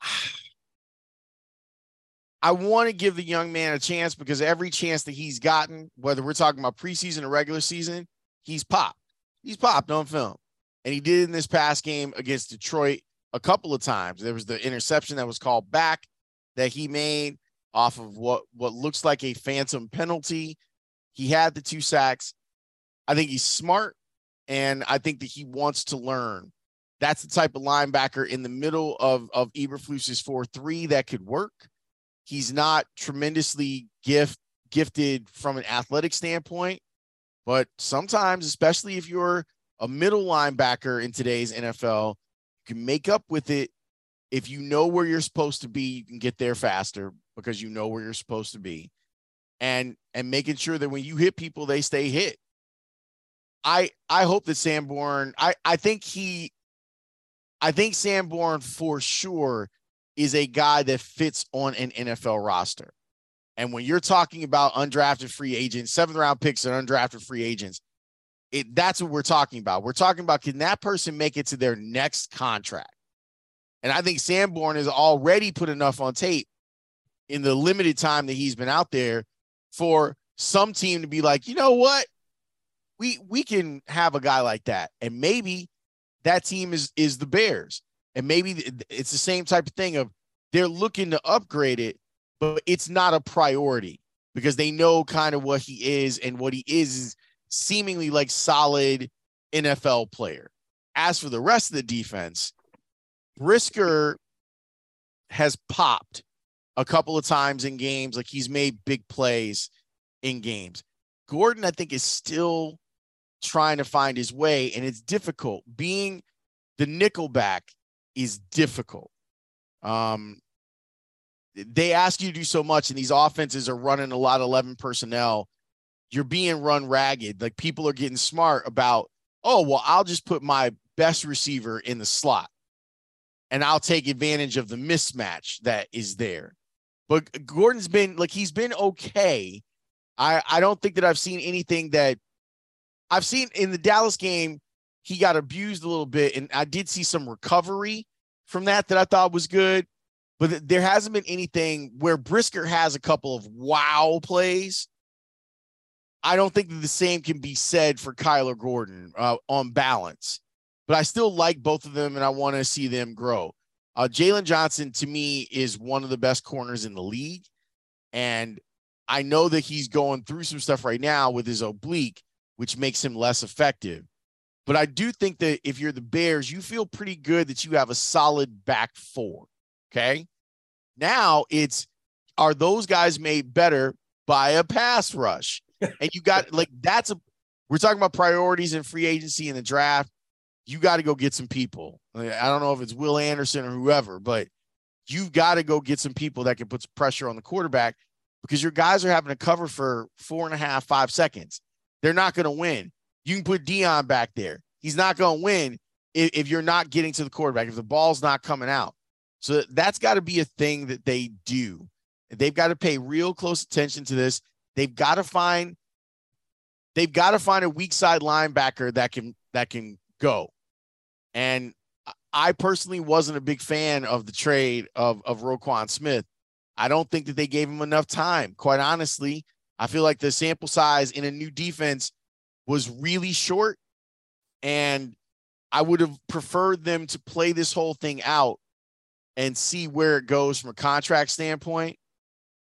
[sighs] I want to give the young man a chance because every chance that he's gotten, whether we're talking about preseason or regular season, he's popped. He's popped on film. And he did in this past game against Detroit a couple of times. There was the interception that was called back that he made off of what what looks like a phantom penalty. He had the two sacks. I think he's smart and I think that he wants to learn. That's the type of linebacker in the middle of of Eberflus's 4-3 that could work. He's not tremendously gift gifted from an athletic standpoint, but sometimes, especially if you're a middle linebacker in today's NFL, you can make up with it if you know where you're supposed to be, you can get there faster because you know where you're supposed to be. And and making sure that when you hit people, they stay hit. I I hope that Sanborn, I, I think he I think Sanborn for sure is a guy that fits on an NFL roster. And when you're talking about undrafted free agents, seventh round picks and undrafted free agents, it that's what we're talking about. We're talking about can that person make it to their next contract? And I think Sanborn has already put enough on tape in the limited time that he's been out there for some team to be like, you know what? We we can have a guy like that. And maybe that team is is the Bears. And maybe it's the same type of thing of they're looking to upgrade it, but it's not a priority because they know kind of what he is and what he is is seemingly like solid NFL player. As for the rest of the defense, Brisker has popped a couple of times in games. Like he's made big plays in games. Gordon, I think, is still trying to find his way, and it's difficult. Being the nickelback is difficult. Um, they ask you to do so much, and these offenses are running a lot of 11 personnel. You're being run ragged. Like people are getting smart about, oh, well, I'll just put my best receiver in the slot and I'll take advantage of the mismatch that is there. But Gordon's been like he's been okay. I I don't think that I've seen anything that I've seen in the Dallas game. He got abused a little bit, and I did see some recovery from that that I thought was good. But there hasn't been anything where Brisker has a couple of wow plays. I don't think that the same can be said for Kyler Gordon uh, on balance but I still like both of them and I want to see them grow. Uh, Jaylon Johnson to me is one of the best corners in the league. And I know that he's going through some stuff right now with his oblique, which makes him less effective. But I do think that if you're the Bears, you feel pretty good that you have a solid back four. Okay. Now it's are those guys made better by a pass rush? and you got like that's a we're talking about priorities in free agency in the draft you got to go get some people. I don't know if it's Will Anderson or whoever, but you've got to go get some people that can put pressure on the quarterback because your guys are having to cover for four and a half, five seconds. They're not going to win. You can put Deion back there. He's not going to win if, if, you're not getting to the quarterback, if the ball's not coming out. So that's got to be a thing that they do. They've got to pay real close attention to this. They've got to find they've got to find a weak side linebacker that can that can go. And I personally wasn't a big fan of the trade of, of Roquan Smith. I don't think that they gave him enough time. Quite honestly, I feel like the sample size in a new defense was really short. And I would have preferred them to play this whole thing out and see where it goes from a contract standpoint.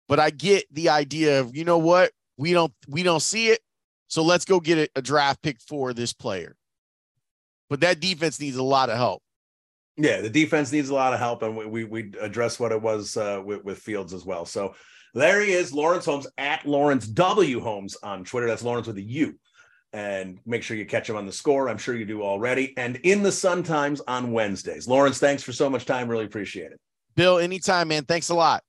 But I get the idea of, you know what? We don't we don't see it. So let's go get a, a draft pick for this player. But that defense needs a lot of help. Yeah, the defense needs a lot of help, and we we, we address what it was uh, with, with Fields as well. So there he is, Lawrence Holmes at Lawrence W Holmes on Twitter. That's Lawrence with a U. And make sure you catch him on the score. I'm sure you do already. And in the Sun Times on Wednesdays. Lawrence, thanks for so much time. Really appreciate it. Bill, anytime, man. Thanks a lot.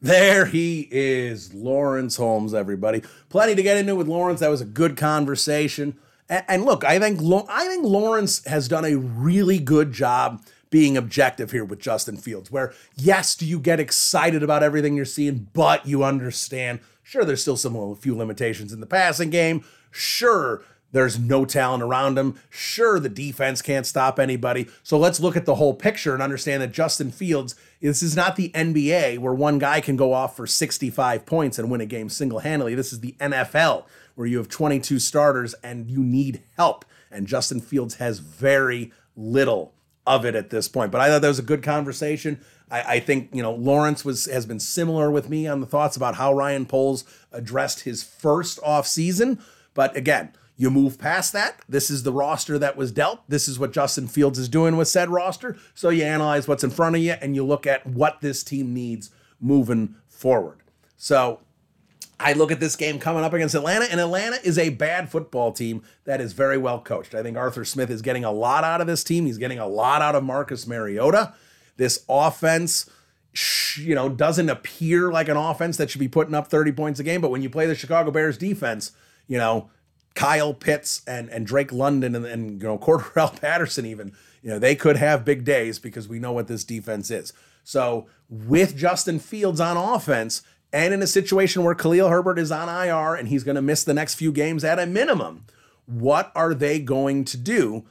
There he is, Lawrence Holmes, everybody. Plenty to get into with Lawrence. That was a good conversation. And, and look, I think I think Lawrence has done a really good job being objective here with Justin Fields. Where yes, do you get excited about everything you're seeing, but you understand. Sure, there's still some a few limitations in the passing game. Sure, there's no talent around him. Sure, the defense can't stop anybody. So let's look at the whole picture and understand that Justin Fields, this is not the NBA where one guy can go off for 65 points and win a game single handedly. This is the NFL where you have 22 starters and you need help. And Justin Fields has very little of it at this point. But I thought that was a good conversation. I, I, think you know Lawrence was has been similar with me on the thoughts about how Ryan Poles addressed his first off season. But again, you move past that. This is the roster that was dealt. This is what Justin Fields is doing with said roster. So you analyze what's in front of you and you look at what this team needs moving forward. So I look at this game coming up against Atlanta, and Atlanta is a bad football team that is very well coached. I think Arthur Smith is getting a lot out of this team. He's getting a lot out of Marcus Mariota. This offense, you know, doesn't appear like an offense that should be putting up 30 points a game, but when you play the Chicago Bears defense, you know, Kyle Pitts and, and Drake London and, and you know, Cordarrelle [laughs] Patterson even, you know, they could have big days because we know what this defense is. So with Justin Fields on offense, and in a situation where Khalil Herbert is on IR and he's going to miss the next few games at a minimum, what are they going to do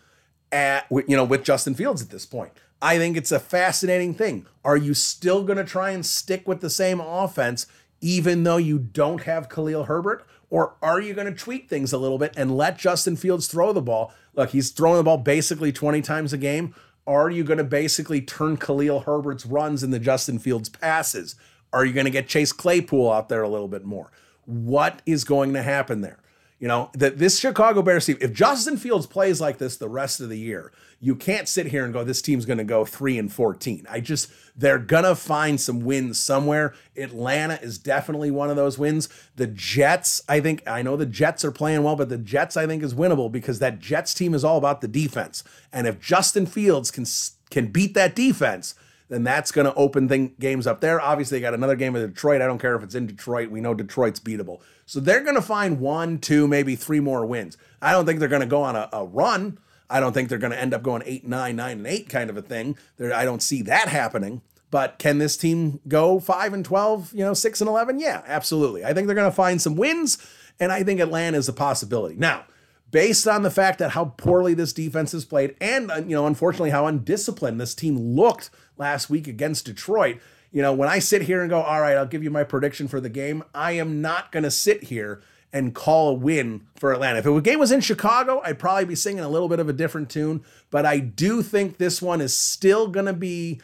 at you know with Justin Fields at this point? I think it's a fascinating thing. Are you still going to try and stick with the same offense even though you don't have Khalil Herbert? Or are you going to tweak things a little bit and let Justin Fields throw the ball? Look, he's throwing the ball basically 20 times a game. Are you going to basically turn Khalil Herbert's runs into Justin Fields' passes? Are you going to get Chase Claypool out there a little bit more? What is going to happen there? You know, that this Chicago Bears team, if Justin Fields plays like this the rest of the year, you can't sit here and go, this team's going to go 3 and 14. I just, they're going to find some wins somewhere. Atlanta is definitely one of those wins. The Jets, I think, I know the Jets are playing well, but the Jets, I think, is winnable because that Jets team is all about the defense. And if Justin Fields can, can beat that defense, then that's going to open thing, games up there. Obviously, they got another game with Detroit. I don't care if it's in Detroit. We know Detroit's beatable. So they're going to find one, two, maybe three more wins. I don't think they're going to go on a, a, run. I don't think they're going to end up going eight, nine, nine, and eight kind of a thing. There, I don't see that happening. But can this team go five and twelve? You know, six and eleven? Yeah, absolutely. I think they're going to find some wins, and I think Atlanta is a possibility. Now, based on the fact that how poorly this defense has played, and uh, you know, unfortunately, how undisciplined this team looked last week against Detroit. You know, when I sit here and go, all right, I'll give you my prediction for the game, I am not going to sit here and call a win for Atlanta. If the game was in Chicago, I'd probably be singing a little bit of a different tune, but I do think this one is still going to be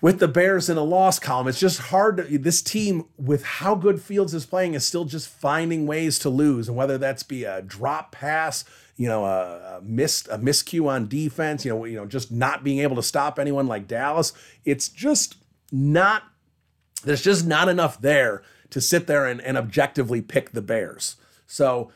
with the Bears in a loss column. It's just hard to this team with how good Fields is playing is still just finding ways to lose, and whether that's be a drop pass, you know, a, a missed a miscue on defense, you know, you know, just not being able to stop anyone like Dallas. It's just not. There's just not enough there to sit there and, and objectively pick the Bears. So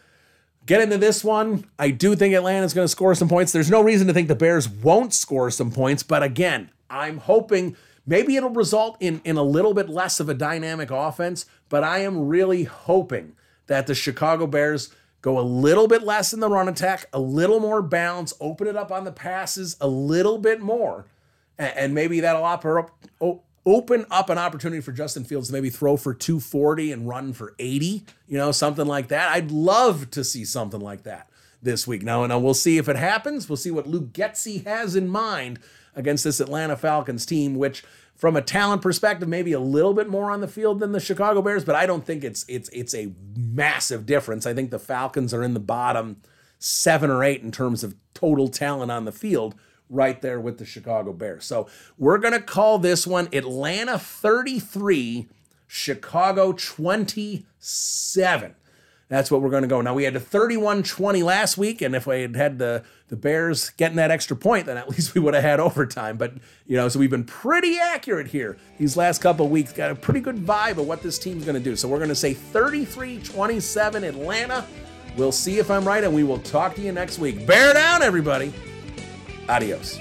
get into this one. I do think Atlanta's going to score some points. There's no reason to think the Bears won't score some points, but again, I'm hoping maybe it'll result in in a little bit less of a dynamic offense, but I am really hoping that the Chicago Bears go a little bit less in the run attack, a little more balance, open it up on the passes a little bit more, and, maybe that'll open up an opportunity for Justin Fields to maybe throw for 240 and run for 80, you know, something like that. I'd love to see something like that this week. Now, now we'll see if it happens. We'll see what Luke Getsy has in mind against this Atlanta Falcons team, which from a talent perspective, maybe a little bit more on the field than the Chicago Bears, but I don't think it's it's it's a massive difference. I think the Falcons are in the bottom seven or eight in terms of total talent on the field, right there with the Chicago Bears. So we're to call this one Atlanta 33, Chicago 27. That's what we're going to go. Now, we had a 31 20 last week, and if we had had the, the Bears getting that extra point, then at [laughs] least we would have had overtime. But, you know, so we've been pretty accurate here these last couple weeks. Got a pretty good vibe of what this team's going to do. So we're going to say 33 27 Atlanta. We'll see if I'm right, and we will talk to you next week. Bear down, everybody. Adios.